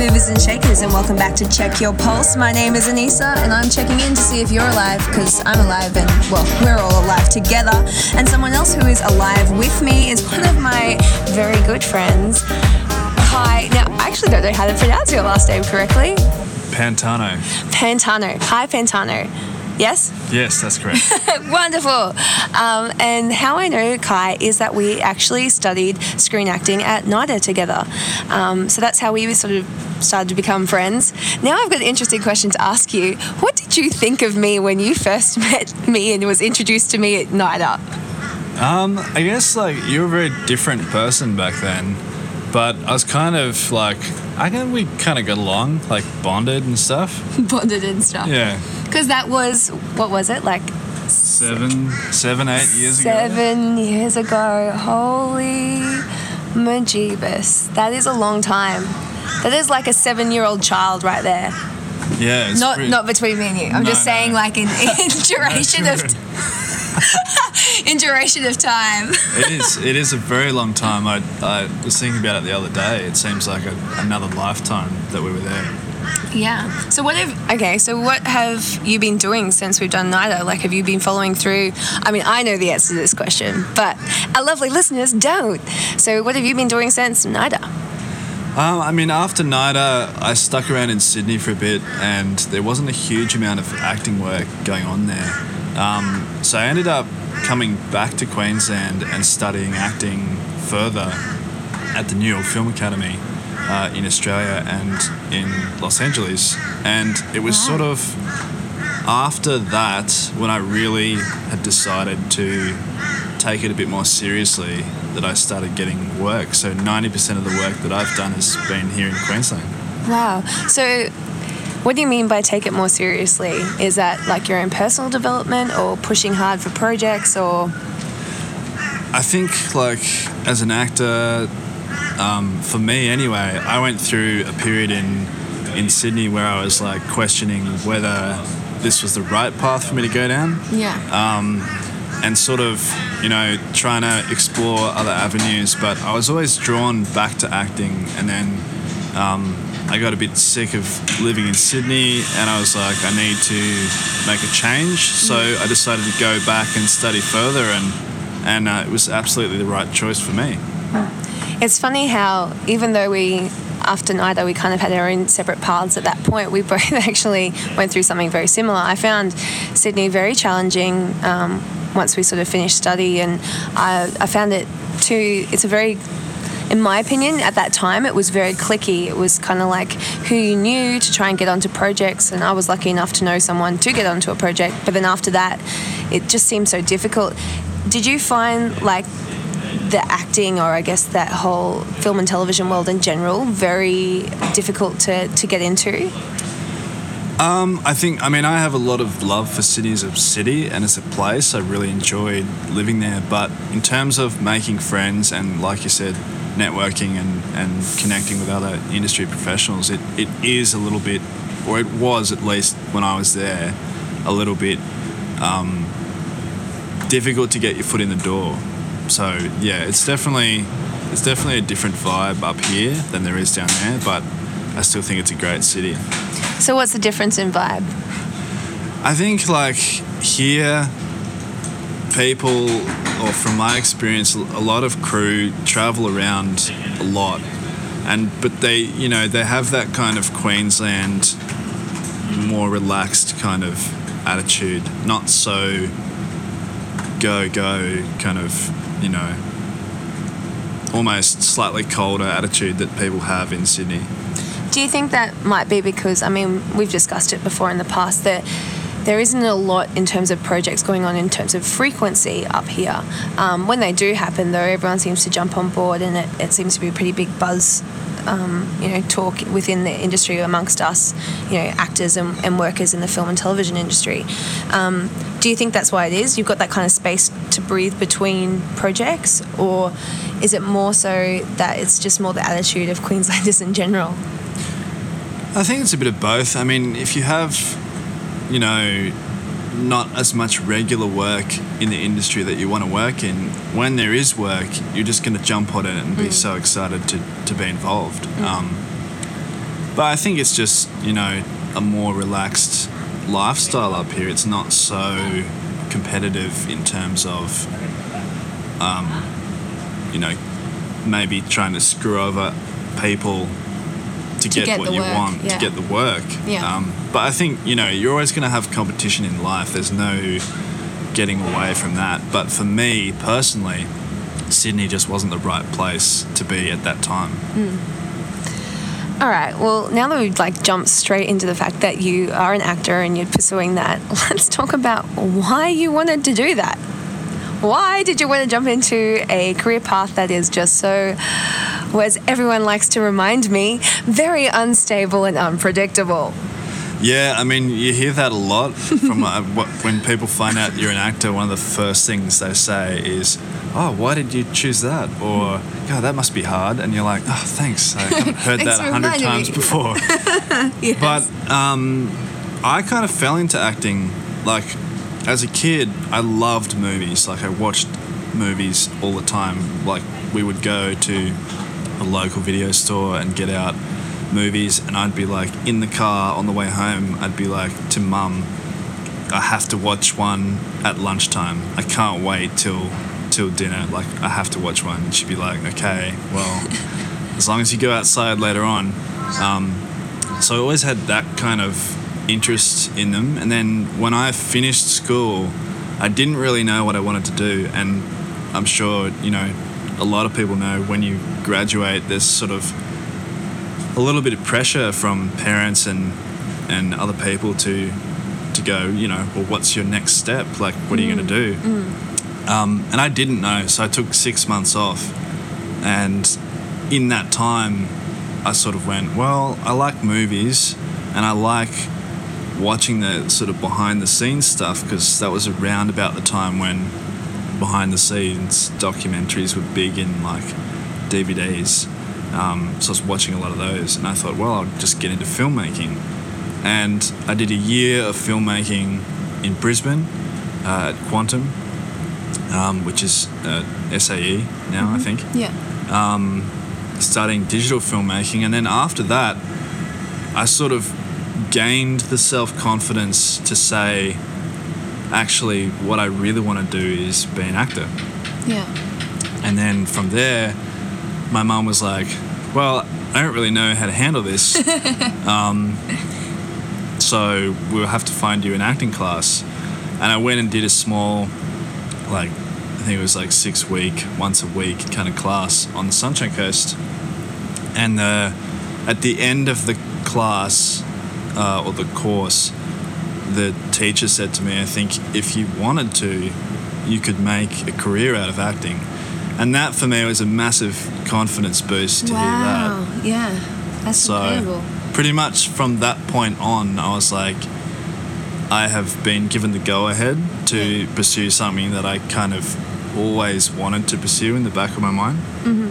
movers and shakers, and welcome back to Check Your Pulse. My name is Anissa, and I'm checking in to see if you're alive because I'm alive, and well, we're all alive together. And someone else who is alive with me is one of my very good friends, Kai. Now, I actually don't know how to pronounce your last name correctly. Pantano. Pantano. Hi, Pantano. Yes? Yes, that's correct. Wonderful. Um, and how I know Kai is that we actually studied screen acting at NIDA together. Um, so that's how we sort of started to become friends. Now I've got an interesting question to ask you. What did you think of me when you first met me and was introduced to me at NIDA? um, I guess like you were a very different person back then, but I was kind of like I think we kind of got along, like bonded and stuff. Bonded and stuff. Yeah, Because that was, what was it? Like seven, seven, eight years ago. seven years ago. Holy Majebus. That is a long time. That is like a seven year old child right there. Yeah, not pretty- not between me and you. I'm No, just no. saying, like in, in duration of in duration of time. it is. It is a very long time. I, I was thinking about it the other day. It seems like a, another lifetime that we were there. Yeah. So what have okay? So what have you been doing since we've done NIDA? Like, have you been following through? I mean, I know the answer to this question, but our lovely listeners don't. So what have you been doing since NIDA? Um, I mean, after NIDA, I stuck around in Sydney for a bit, and there wasn't a huge amount of acting work going on there. Um, so I ended up coming back to Queensland and studying acting further at the New York Film Academy uh, in Australia and in Los Angeles. And it was sort of after that when I really had decided to take it a bit more seriously that I started getting work. So 90% of the work that I've done has been here in Queensland. Wow. So what do you mean by take it more seriously? Is that like your own personal development or pushing hard for projects or I think, like, as an actor, um, for me anyway, I went through a period in in Sydney where I was like questioning whether this was the right path for me to go down. yeah. um, and sort of, you know, trying to explore other avenues. But I was always drawn back to acting, and then um, I got a bit sick of living in Sydney, and I was like, I need to make a change. So I decided to go back and study further, and and uh, it was absolutely the right choice for me. It's funny how even though we after NIDA we kind of had our own separate paths at that point, we both actually went through something very similar. I found Sydney very challenging um, once we sort of finished study, and I, I found it too. It's a very in my opinion, at that time, it was very cliquey. It was kind of like who you knew to try and get onto projects. And I was lucky enough to know someone to get onto a project. But then after that, it just seemed so difficult. Did you find like the acting, or I guess that whole film and television world in general, very difficult to, to get into? Um, I think, I mean, I have a lot of love for Sydney as a city and as a place. I really enjoyed living there. But in terms of making friends and, like you said, networking and, and connecting with other industry professionals, it, it is a little bit, or it was at least when I was there, a little bit um, difficult to get your foot in the door. So yeah, it's definitely it's definitely a different vibe up here than there is down there, but I still think it's a great city. So, what's the difference in vibe? I think like here, people, or from my experience, a lot of crew travel around a lot, and but they, you know, they have that kind of Queensland, more relaxed kind of attitude, not so go go kind of, you know, almost slightly colder attitude that people have in Sydney. Do you think that might be because, I mean, we've discussed it before in the past that there isn't a lot in terms of projects going on in terms of frequency up here. Um, when they do happen, though, everyone seems to jump on board and it, it seems to be a pretty big buzz. Um, you know, talk within the industry amongst us, you know, actors and, and workers in the film and television industry. Um, do you think that's why it is? You've got that kind of space to breathe between projects, or is it more so that it's just more the attitude of Queenslanders in general? I think it's a bit of both. I mean, if you have, you know, not as much regular work in the industry that you want to work in, when there is work, you're just going to jump on it and be so excited to, to be involved. Um, but I think it's just you know a more relaxed lifestyle up here. It's not so competitive in terms of, um, you know, maybe trying to screw over people to, get, get what you work, want, yeah. to get the work. Yeah. Um, but I think, you know, you're always going to have competition in life. There's no getting away from that. But for me personally, Sydney just wasn't the right place to be at that time. Hmm. All right. Well, now that we've like jumped straight into the fact that you are an actor and you're pursuing that, let's talk about why you wanted to do that. Why did you want to jump into a career path that is just so, as everyone likes to remind me, very unstable and unpredictable? Yeah, I mean, you hear that a lot from uh, what, when people find out you're an actor. One of the first things they say is, "Oh, why did you choose that?" Or, "God, that must be hard." And you're like, "Oh, thanks. I haven't heard that a hundred times me." before." Yes. But um, I kind of fell into acting. Like, as a kid, I loved movies. Like, I watched movies all the time. Like, we would go to a local video store and get out movies, and I'd be like in the car on the way home. I'd be like to mum, I have to watch one at lunchtime. I can't wait till till dinner. Like, I have to watch one. And she'd be like, okay, well, as long as you go outside later on. Um, so I always had that kind of interest in them. And then when I finished school, I didn't really know what I wanted to do. And I'm sure, you know, a lot of people know when you graduate, there's sort of a little bit of pressure from parents and and other people to to go, you know, well, what's your next step? Like, what are you going to do? Um, and I didn't know, so I took six months off. And in that time, I sort of went, well, I like movies and I like watching the sort of behind the scenes stuff because that was around about the time when behind the scenes documentaries were big in like DVDs. Um, so I was watching a lot of those and I thought, well, I'll just get into filmmaking. And I did a year of filmmaking in Brisbane uh, at Qantm, um, which is uh, SAE now, I think yeah. studying digital filmmaking, and then after that, I sort of gained the self confidence to say, actually, what I really want to do is be an actor. Yeah. And then from there, my mum was like, well, I don't really know how to handle this. um, so we'll have to find you an acting class. And I went and did a small, like, I think it was like six week, once a week kind of class on the Sunshine Coast. And the, at the end of the class uh, or the course, the teacher said to me, I think if you wanted to, you could make a career out of acting. And that for me was a massive confidence boost to hear that. Wow. Yeah. That's So incredible. pretty much from that point on, I was like, I have been given the go ahead to pursue something that I kind of always wanted to pursue in the back of my mind. Mm-hmm.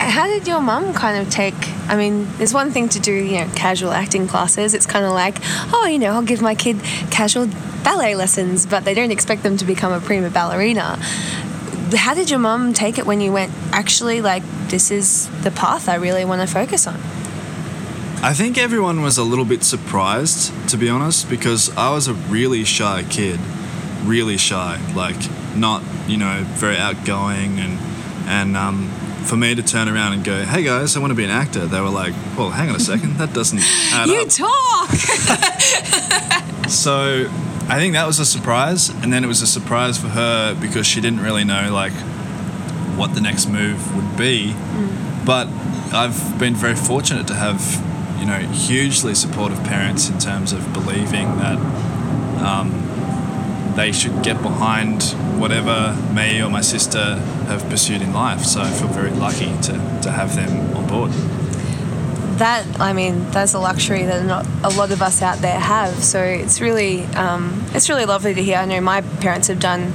How did your mum kind of take? I mean, there's one thing to do, you know, casual acting classes. It's kind of like, oh, you know, I'll give my kid casual ballet lessons, but they don't expect them to become a prima ballerina. How did your mum take it when you went, actually, like, this is the path I really want to focus on? I think everyone was a little bit surprised, to be honest, because I was a really shy kid, really shy, like not, you know, very outgoing, and and um, for me to turn around and go, "Hey guys, I want to be an actor," they were like, "Well, hang on a second, that doesn't add You up." talk! So I think that was a surprise, and then it was a surprise for her because she didn't really know like what the next move would be. But I've been very fortunate to have, you know, hugely supportive parents in terms of believing that um, they should get behind whatever me or my sister have pursued in life. So I feel very lucky to, to have them on board. That I mean that's a luxury that not a lot of us out there have. So it's really um, it's really lovely to hear. I know my parents have done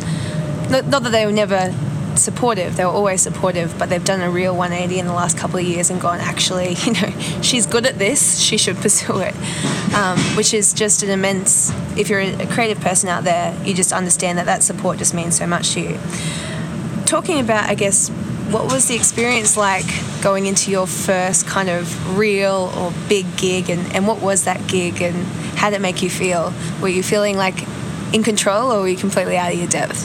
not, that they were never supportive; they were always supportive, but they've done a real 180 in the last couple of years and gone, actually, you know, she's good at this, she should pursue it, um, which is just an immense. If you're a creative person out there, you just understand that that support just means so much to you. Talking about, I guess, what was the experience like going into your first kind of real or big gig, and, and what was that gig, and how did it make you feel? Were you feeling like in control, or were you completely out of your depth?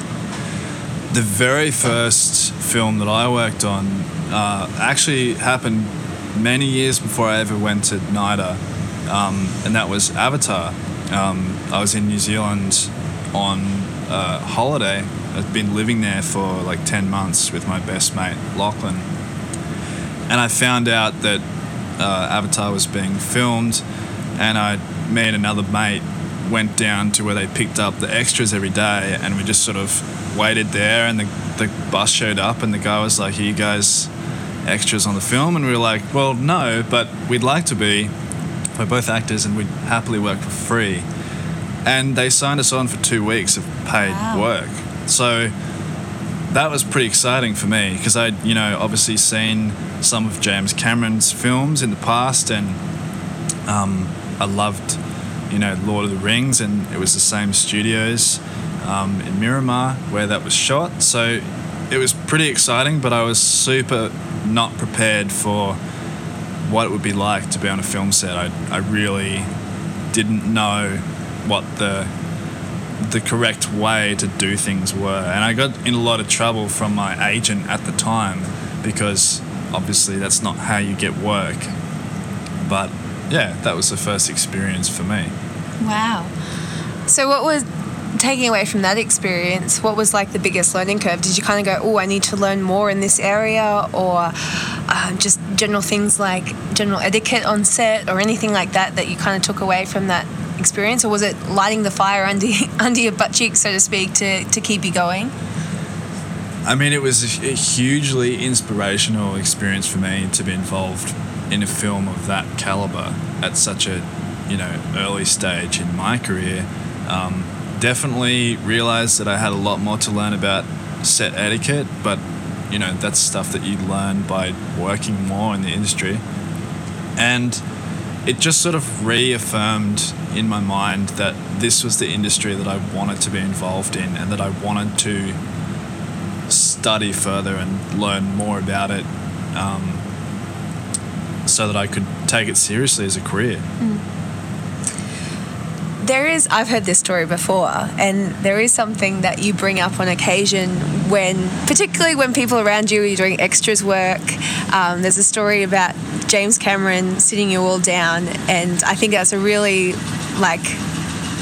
The very first film that I worked on uh, actually happened many years before I ever went to NIDA, um, and that was Avatar. Um, I was in New Zealand on uh, holiday. I'd been living there for like 10 months with my best mate, Lachlan. And I found out that uh, Avatar was being filmed, and I, me and another mate went down to where they picked up the extras every day, and we just sort of waited there, and the, the bus showed up, and the guy was like, "Are you guys extras on the film?" And we were like, "Well, no, but we'd like to be. We're both actors, and we'd happily work for free." And they signed us on for two weeks of paid Wow. work. So that was pretty exciting for me because I'd, you know, obviously seen some of James Cameron's films in the past and um, I loved, you know, Lord of the Rings and it was the same studios um, in Miramar where that was shot. So it was pretty exciting, but I was super not prepared for what it would be like to be on a film set. I, I really didn't know what the the correct way to do things were. And I got in a lot of trouble from my agent at the time because obviously that's not how you get work. But yeah, that was the first experience for me. Wow. So, what was taking away from that experience? What was like the biggest learning curve? Did you kind of go, "Oh, I need to learn more in this area," or um, just general things like general etiquette on set, or anything like that that you kind of took away from that experience, or was it lighting the fire under under your butt cheek, so to speak, to to keep you going? I mean, it was a, hugely inspirational experience for me to be involved in a film of that caliber at such a, you know, early stage in my career. Um, definitely realized that I had a lot more to learn about set etiquette, but you know, that's stuff that you learn by working more in the industry. And it just sort of reaffirmed in my mind that this was the industry that I wanted to be involved in and that I wanted to study further and learn more about it um, so that I could take it seriously as a career. There is, I've heard this story before, and there is something that you bring up on occasion when, particularly when people around you are doing extras work. Um, there's a story about James Cameron sitting you all down, and I think that's a really like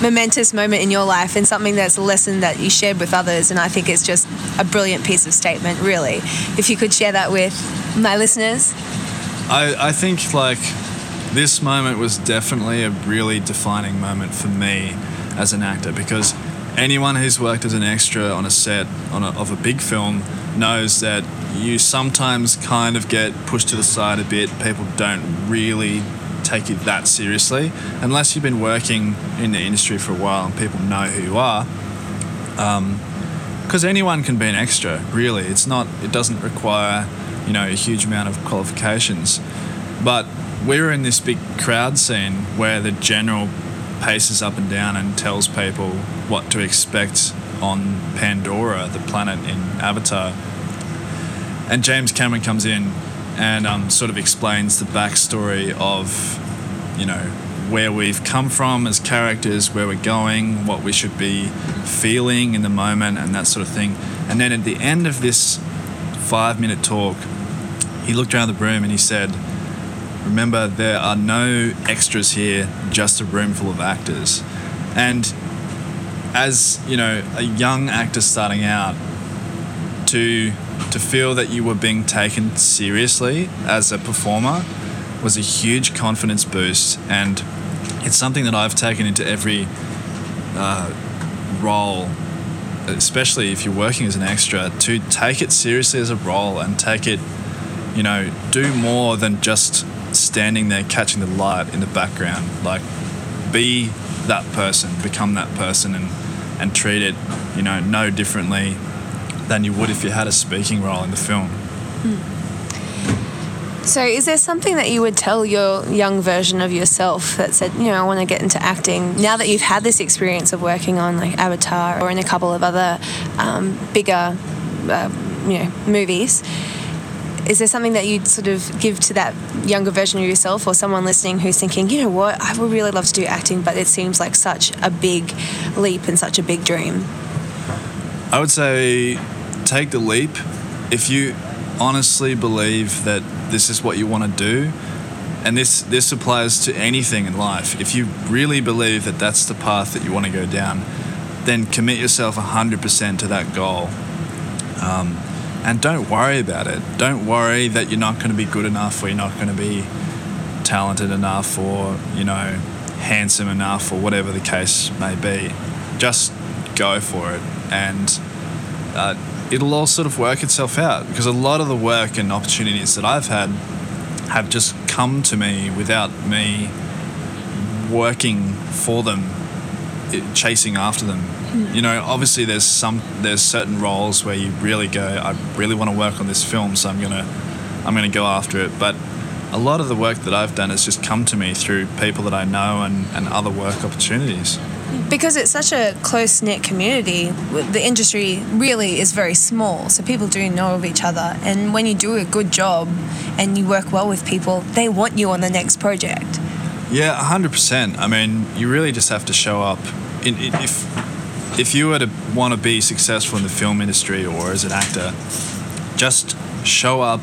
momentous moment in your life and something that's a lesson that you shared with others. And I think it's just a brilliant piece of statement, really. If you could share that with my listeners. I, I think like this moment was definitely a really defining moment for me as an actor because anyone who's worked as an extra on a set on a, of a big film knows that you sometimes kind of get pushed to the side a bit. People don't really take you that seriously unless you've been working in the industry for a while and people know who you are. Um, because anyone can be an extra, really. It's not. It doesn't require, you know, a huge amount of qualifications. But we were in this big crowd scene where the general paces up and down and tells people what to expect on Pandora, the planet in Avatar. And James Cameron comes in and um, sort of explains the backstory of, you know, where we've come from as characters, where we're going, what we should be feeling in the moment, and that sort of thing. And then at the end of this five minute talk, he looked around the room and he said, Remember, there are no extras here, just a room full of actors. And as, you know, a young actor starting out, to to feel that you were being taken seriously as a performer was a huge confidence boost and it's something that I've taken into every uh, role especially if you're working as an extra to take it seriously as a role and take it you know do more than just standing there catching the light in the background like be that person become that person and and treat it you know no differently than you would if you had a speaking role in the film. So, is there something that you would tell your young version of yourself that said, you know, I want to get into acting now that you've had this experience of working on like Avatar or in a couple of other um, bigger, uh, you know, movies? Is there something that you'd sort of give to that younger version of yourself or someone listening who's thinking, you know what, I would really love to do acting, but it seems like such a big leap and such a big dream? I would say take the leap. If you honestly believe that this is what you want to do, and this this applies to anything in life. If you really believe that that's the path that you want to go down, then commit yourself 100% to that goal. Um, and don't worry about it. Don't worry that you're not going to be good enough or you're not going to be talented enough or, you know, handsome enough or whatever the case may be. Just go for it and uh, it'll all sort of work itself out because a lot of the work and opportunities that I've had have just come to me without me working for them, chasing after them. Mm. You know, obviously there's some there's certain roles where you really go, I really want to work on this film, so I'm gonna I'm gonna go after it. But a lot of the work that I've done has just come to me through people that I know and, and other work opportunities. Because it's such a close knit community, the industry really is very small. So people do know of each other. And when you do a good job and you work well with people, they want you on the next project. Yeah, 100%. I mean, you really just have to show up. In, in, if, if you were to want to be successful in the film industry or as an actor, just show up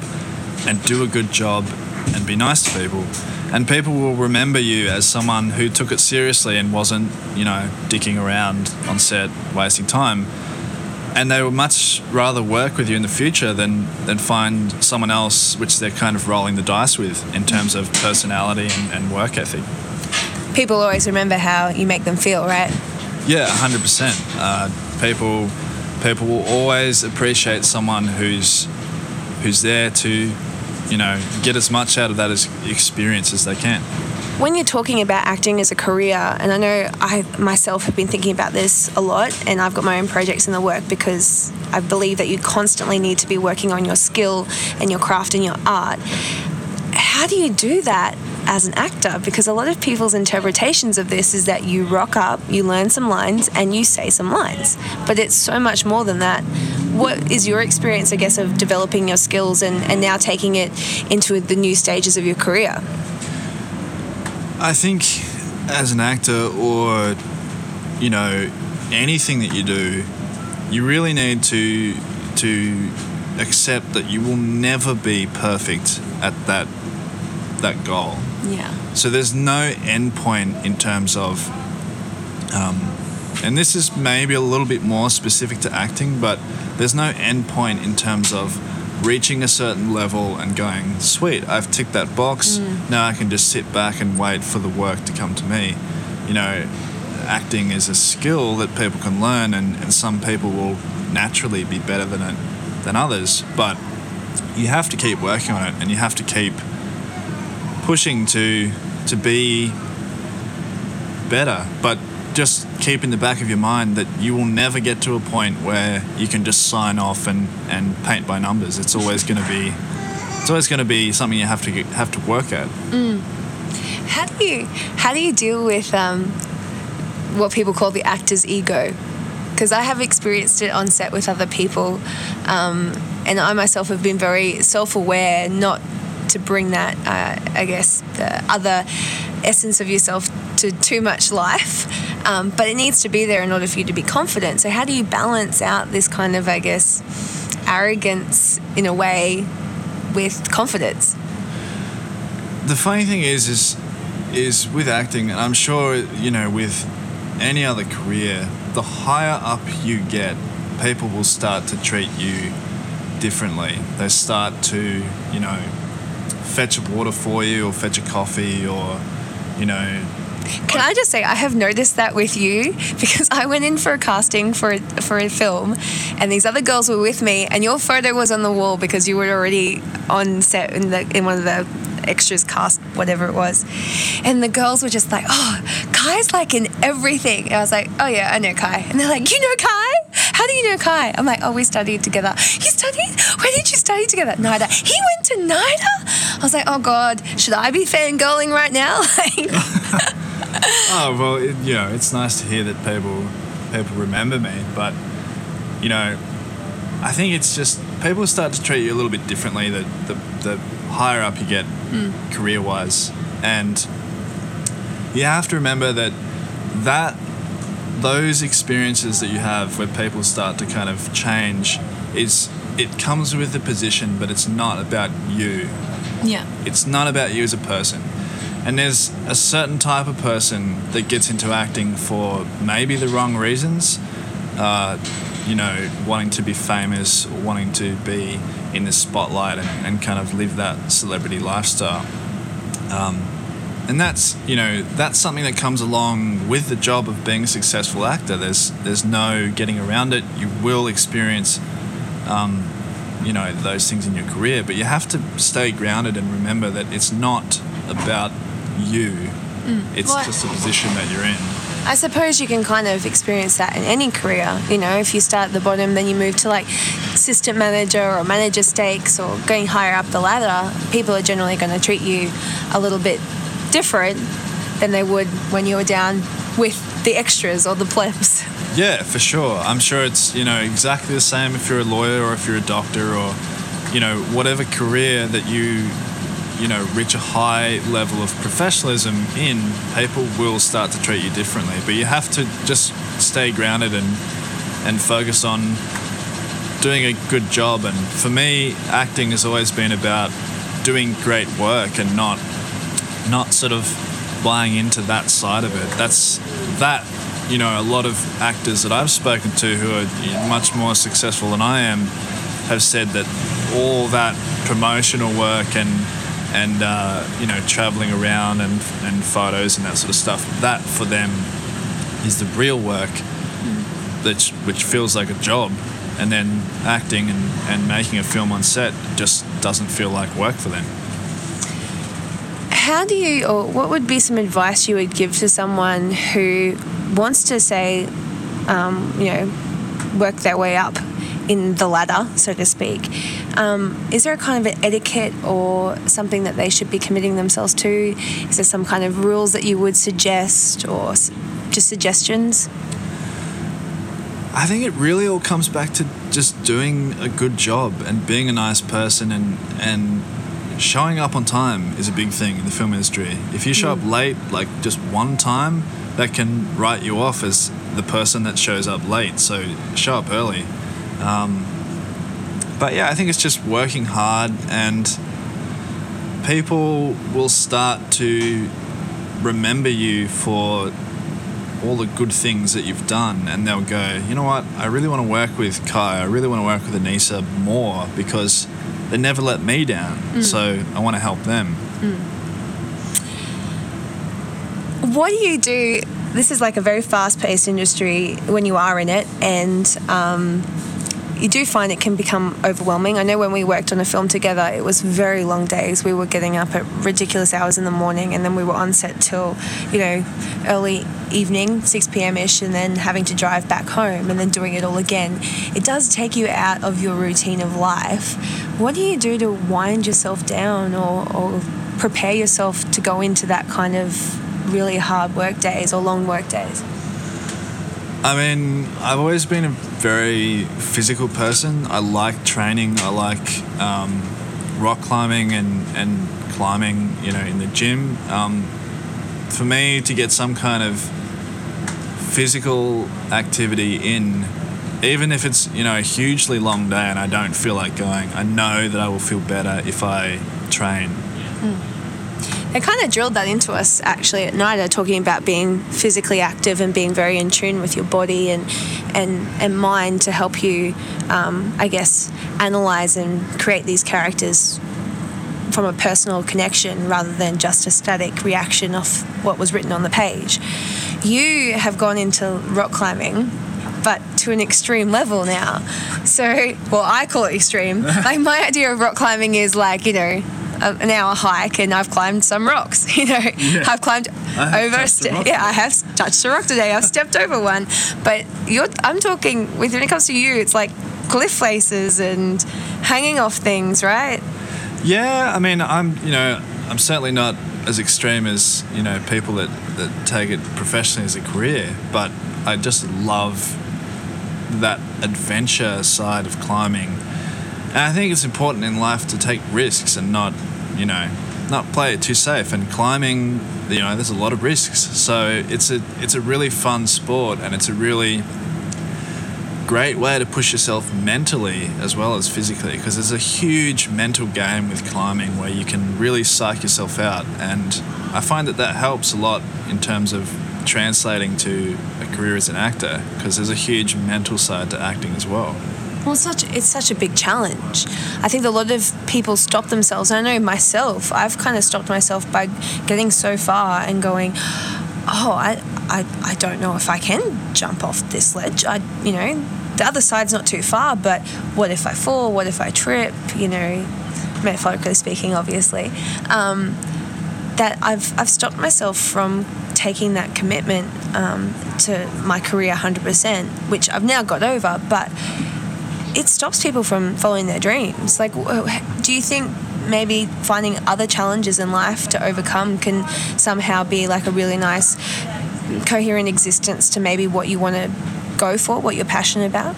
and do a good job and be nice to people and people will remember you as someone who took it seriously and wasn't, you know, dicking around on set, wasting time. And they would much rather work with you in the future than, than find someone else which they're kind of rolling the dice with in terms of personality and, and work ethic. People always remember how you make them feel, right? Yeah, 100%. Uh, people, people will always appreciate someone who's, who's there to you know, get as much out of that as experience as they can. When you're talking about acting as a career, and I know I myself have been thinking about this a lot, and I've got my own projects in the work because I believe that you constantly need to be working on your skill and your craft and your art. How do you do that as an actor because a lot of people's interpretations of this is that you rock up, you learn some lines, and you say some lines. But it's so much more than that. What is your experience, I guess, of developing your skills and, and now taking it into the new stages of your career? I think as an actor or, you know, anything that you do, you really need to to accept that you will never be perfect at that that goal. Yeah. So there's no end point in terms of, um, and this is maybe a little bit more specific to acting, but there's no end point in terms of reaching a certain level and going, sweet, I've ticked that box. Mm. Now I can just sit back and wait for the work to come to me. You know, acting is a skill that people can learn, and, and some people will naturally be better than it than others, but you have to keep working on it and you have to keep pushing to to be better, but just keep in the back of your mind that you will never get to a point where you can just sign off and, and paint by numbers. It's always going to be it's always going to be something you have to have to work at. Mm. How do you how do you deal with um, what people call the actor's ego? Because I have experienced it on set with other people, um, and I myself have been very self-aware, not to bring that, uh, I guess, the other essence of yourself to too much life. Um, but it needs to be there in order for you to be confident. So, how do you balance out this kind of, I guess, arrogance in a way with confidence? The funny thing is, is, is with acting, and I'm sure you know with any other career, the higher up you get, people will start to treat you differently. They start to, you know, fetch water for you or fetch a coffee or, you know. Can I just say I have noticed that with you because I went in for a casting for a, for a film, and these other girls were with me, and your photo was on the wall because you were already on set in the in one of the extras cast, whatever it was. And the girls were just like, oh, Kai's like in everything. And I was like, oh yeah, I know Kai. And they're like, you know Kai? How do you know Kai? I'm like, oh, we studied together. You studied? Where did you study together? NIDA. He went to NIDA? I was like, oh God, should I be fangirling right now? oh, well, it, you know, it's nice to hear that people, people remember me. But, you know, I think it's just people start to treat you a little bit differently the, the, the higher up you get hmm. career wise. And you have to remember that that those experiences that you have where people start to kind of change is it comes with the position, but it's not about you. Yeah. It's not about you as a person. And there's a certain type of person that gets into acting for maybe the wrong reasons. Uh, you know, wanting to be famous or wanting to be in the spotlight and, and kind of live that celebrity lifestyle. Um, and that's you know that's something that comes along with the job of being a successful actor. There's there's no getting around it. You will experience, um, you know, those things in your career, but you have to stay grounded and remember that it's not about you. It's Well, just a position that you're in. I suppose you can kind of experience that in any career. You know, if you start at the bottom, then you move to like assistant manager or manager stakes or going higher up the ladder, people are generally going to treat you a little bit different than they would when you were down with the extras or the plebs. Yeah, for sure. I'm sure it's, you know, exactly the same if you're a lawyer or if you're a doctor or, you know, whatever career that you, you know, reach a high level of professionalism in, people will start to treat you differently. But you have to just stay grounded and, and focus on doing a good job. And for me, acting has always been about doing great work and not, not sort of buying into that side of it. That's that you know, a lot of actors that I've spoken to who are much more successful than I am have said that all that promotional work and and uh, you know traveling around and and photos and that sort of stuff that for them is the real work that which feels like a job and then acting and, and making a film on set just doesn't feel like work for them How do you, or what would be some advice you would give to someone who wants to say, um, you know, work their way up in the ladder, so to speak? Um, is there a kind of an etiquette or something that they should be committing themselves to? Is there some kind of rules that you would suggest or just suggestions? I think it really all comes back to just doing a good job and being a nice person and and showing up on time is a big thing in the film industry. If you show up late, like just one time, that can write you off as the person that shows up late. So show up early. Um, but yeah, I think it's just working hard and people will start to remember you for all the good things that you've done and they'll go you know what i really want to work with kai i really want to work with anisa more because they never let me down so i want to help them What do you do? This is like a very fast paced industry when you are in it, and um, you do find it can become overwhelming. I know when we worked on a film together, it was very long days. We were getting up at ridiculous hours in the morning, and then we were on set till, you know, early evening, 6 p.m. ish, and then having to drive back home and then doing it all again. It does take you out of your routine of life. What do you do to wind yourself down or, or prepare yourself to go into that kind of really hard work days or long work days? i mean i've always been a very physical person. I like training. I like um, rock climbing and, and climbing you know in the gym. Um, for me to get some kind of physical activity in even if it's you know a hugely long day and i don't feel like going i know that i will feel better if i train It kind of drilled that into us actually at NIDA, talking about being physically active and being very in tune with your body and and and mind to help you, um, I guess, analyze and create these characters from a personal connection rather than just a static reaction of what was written on the page. You have gone into rock climbing. But to an extreme level now. So, well, I call it extreme. like, my idea of rock climbing is like, you know, an hour hike and I've climbed some rocks. You know, I've climbed over. A yeah, I have touched a rock today. I've stepped over one. But you're, I'm talking with when it comes to you, it's like cliff faces and hanging off things, right? Yeah, I mean, I'm you know, I'm certainly not as extreme as you know people that that take it professionally as a career, but I just love that adventure side of climbing, And I think it's important in life to take risks and not, you know, not play it too safe. And climbing, you know, there's a lot of risks. So it's a it's a really fun sport, and it's a really great way to push yourself mentally as well as physically because there's a huge mental game with climbing where you can really psych yourself out and i find that that helps a lot in terms of translating to a career as an actor because there's a huge mental side to acting as well well, it's such it's such a big challenge. I think a lot of people stop themselves. I know myself. I've kind of stopped myself by getting so far and going, "Oh, I, I, I don't know if I can jump off this ledge. I, you know, the other side's not too far, but what if I fall? What if I trip? You know, metaphorically speaking, obviously. Um, that I've, I've stopped myself from taking that commitment um, to my career 100%, which I've now got over, but it stops people from following their dreams. Like, do you think maybe finding other challenges in life to overcome can somehow be like a really nice, coherent existence to maybe what you want to go for, what you're passionate about?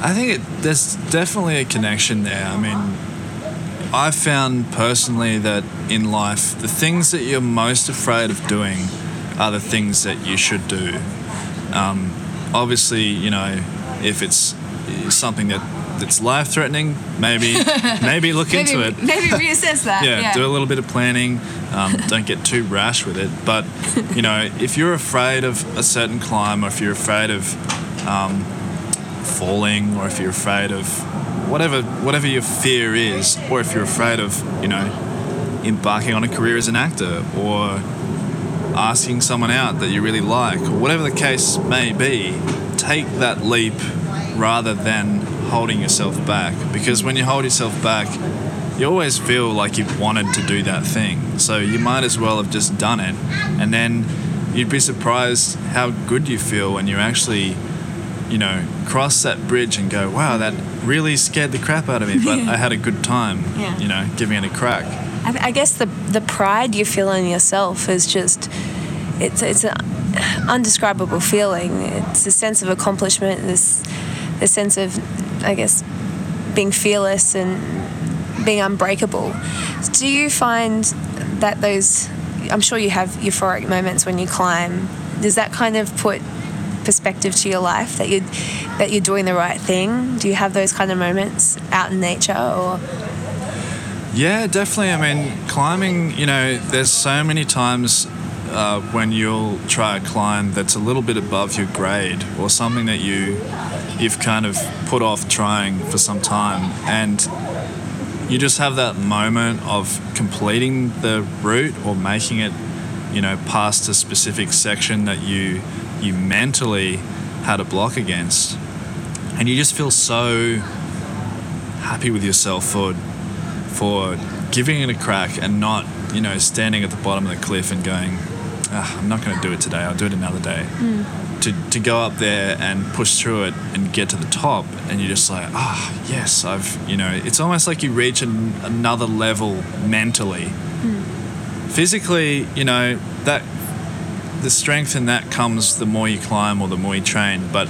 I think it, there's definitely a connection there. I mean, I've found personally that in life, the things that you're most afraid of doing are the things that you should do. Um, obviously, you know, if it's something that that's life threatening, maybe maybe look maybe, into it. maybe reassess that. yeah, yeah, do a little bit of planning. Um, don't get too rash with it. But you know, if you're afraid of a certain climb, or if you're afraid of um, falling, or if you're afraid of whatever whatever your fear is, or if you're afraid of you know embarking on a career as an actor, or asking someone out that you really like, or whatever the case may be, take that leap rather than holding yourself back. Because when you hold yourself back, you always feel like you've wanted to do that thing. So you might as well have just done it. And then you'd be surprised how good you feel when you actually, you know, cross that bridge and go, wow, that really scared the crap out of me, but I had a good time, Yeah. you know, giving it a crack. I, I guess the the pride you feel in yourself is just it's it's an undescribable feeling. It's a sense of accomplishment. This a sense of I guess being fearless and being unbreakable. Do you find that those I'm sure you have euphoric moments when you climb. Does that kind of put perspective to your life that you that you're doing the right thing? Do you have those kind of moments out in nature or Yeah, definitely. I mean, climbing, you know, there's so many times uh, when you'll try a climb that's a little bit above your grade or something that you you've kind of put off trying for some time and you just have that moment of completing the route or making it you know past a specific section that you you mentally had a block against and you just feel so happy with yourself for for giving it a crack and not you know standing at the bottom of the cliff and going ah, I'm not going to do it today I'll do it another day. To, to go up there and push through it and get to the top and you're just like ah yes I've you know it's almost like you reach an, another level mentally. Physically you know that the strength in that comes the more you climb or the more you train but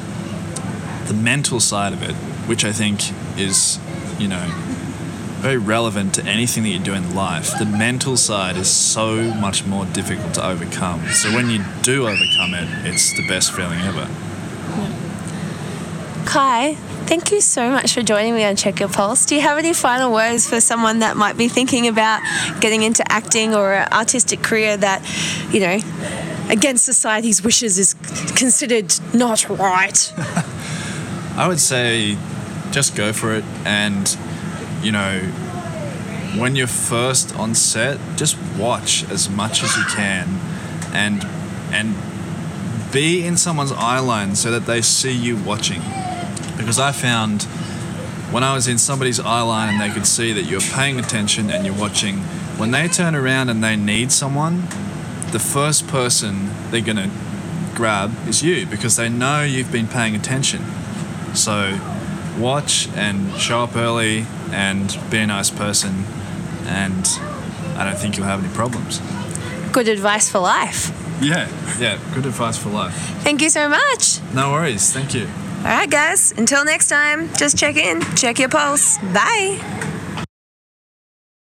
the mental side of it which I think is you know very relevant to anything that you do in life. The mental side is so much more difficult to overcome. So when you do overcome it, it's the best feeling ever. Kai, thank you so much for joining me on Check Your Pulse. Do you have any final words for someone that might be thinking about getting into acting or an artistic career that, you know, against society's wishes is considered not right? I would say just go for it and you know when you're first on set just watch as much as you can and and be in someone's eye line so that they see you watching because I found when I was in somebody's eye line and they could see that you're paying attention and you're watching when they turn around and they need someone the first person they're going to grab is you because they know you've been paying attention so watch and show up early and be a nice person and I don't think you'll have any problems. Good advice for life. Yeah, yeah, good advice for life. Thank you so much. No worries, thank you. All right, guys. Until next time, just check in, check your pulse. Bye.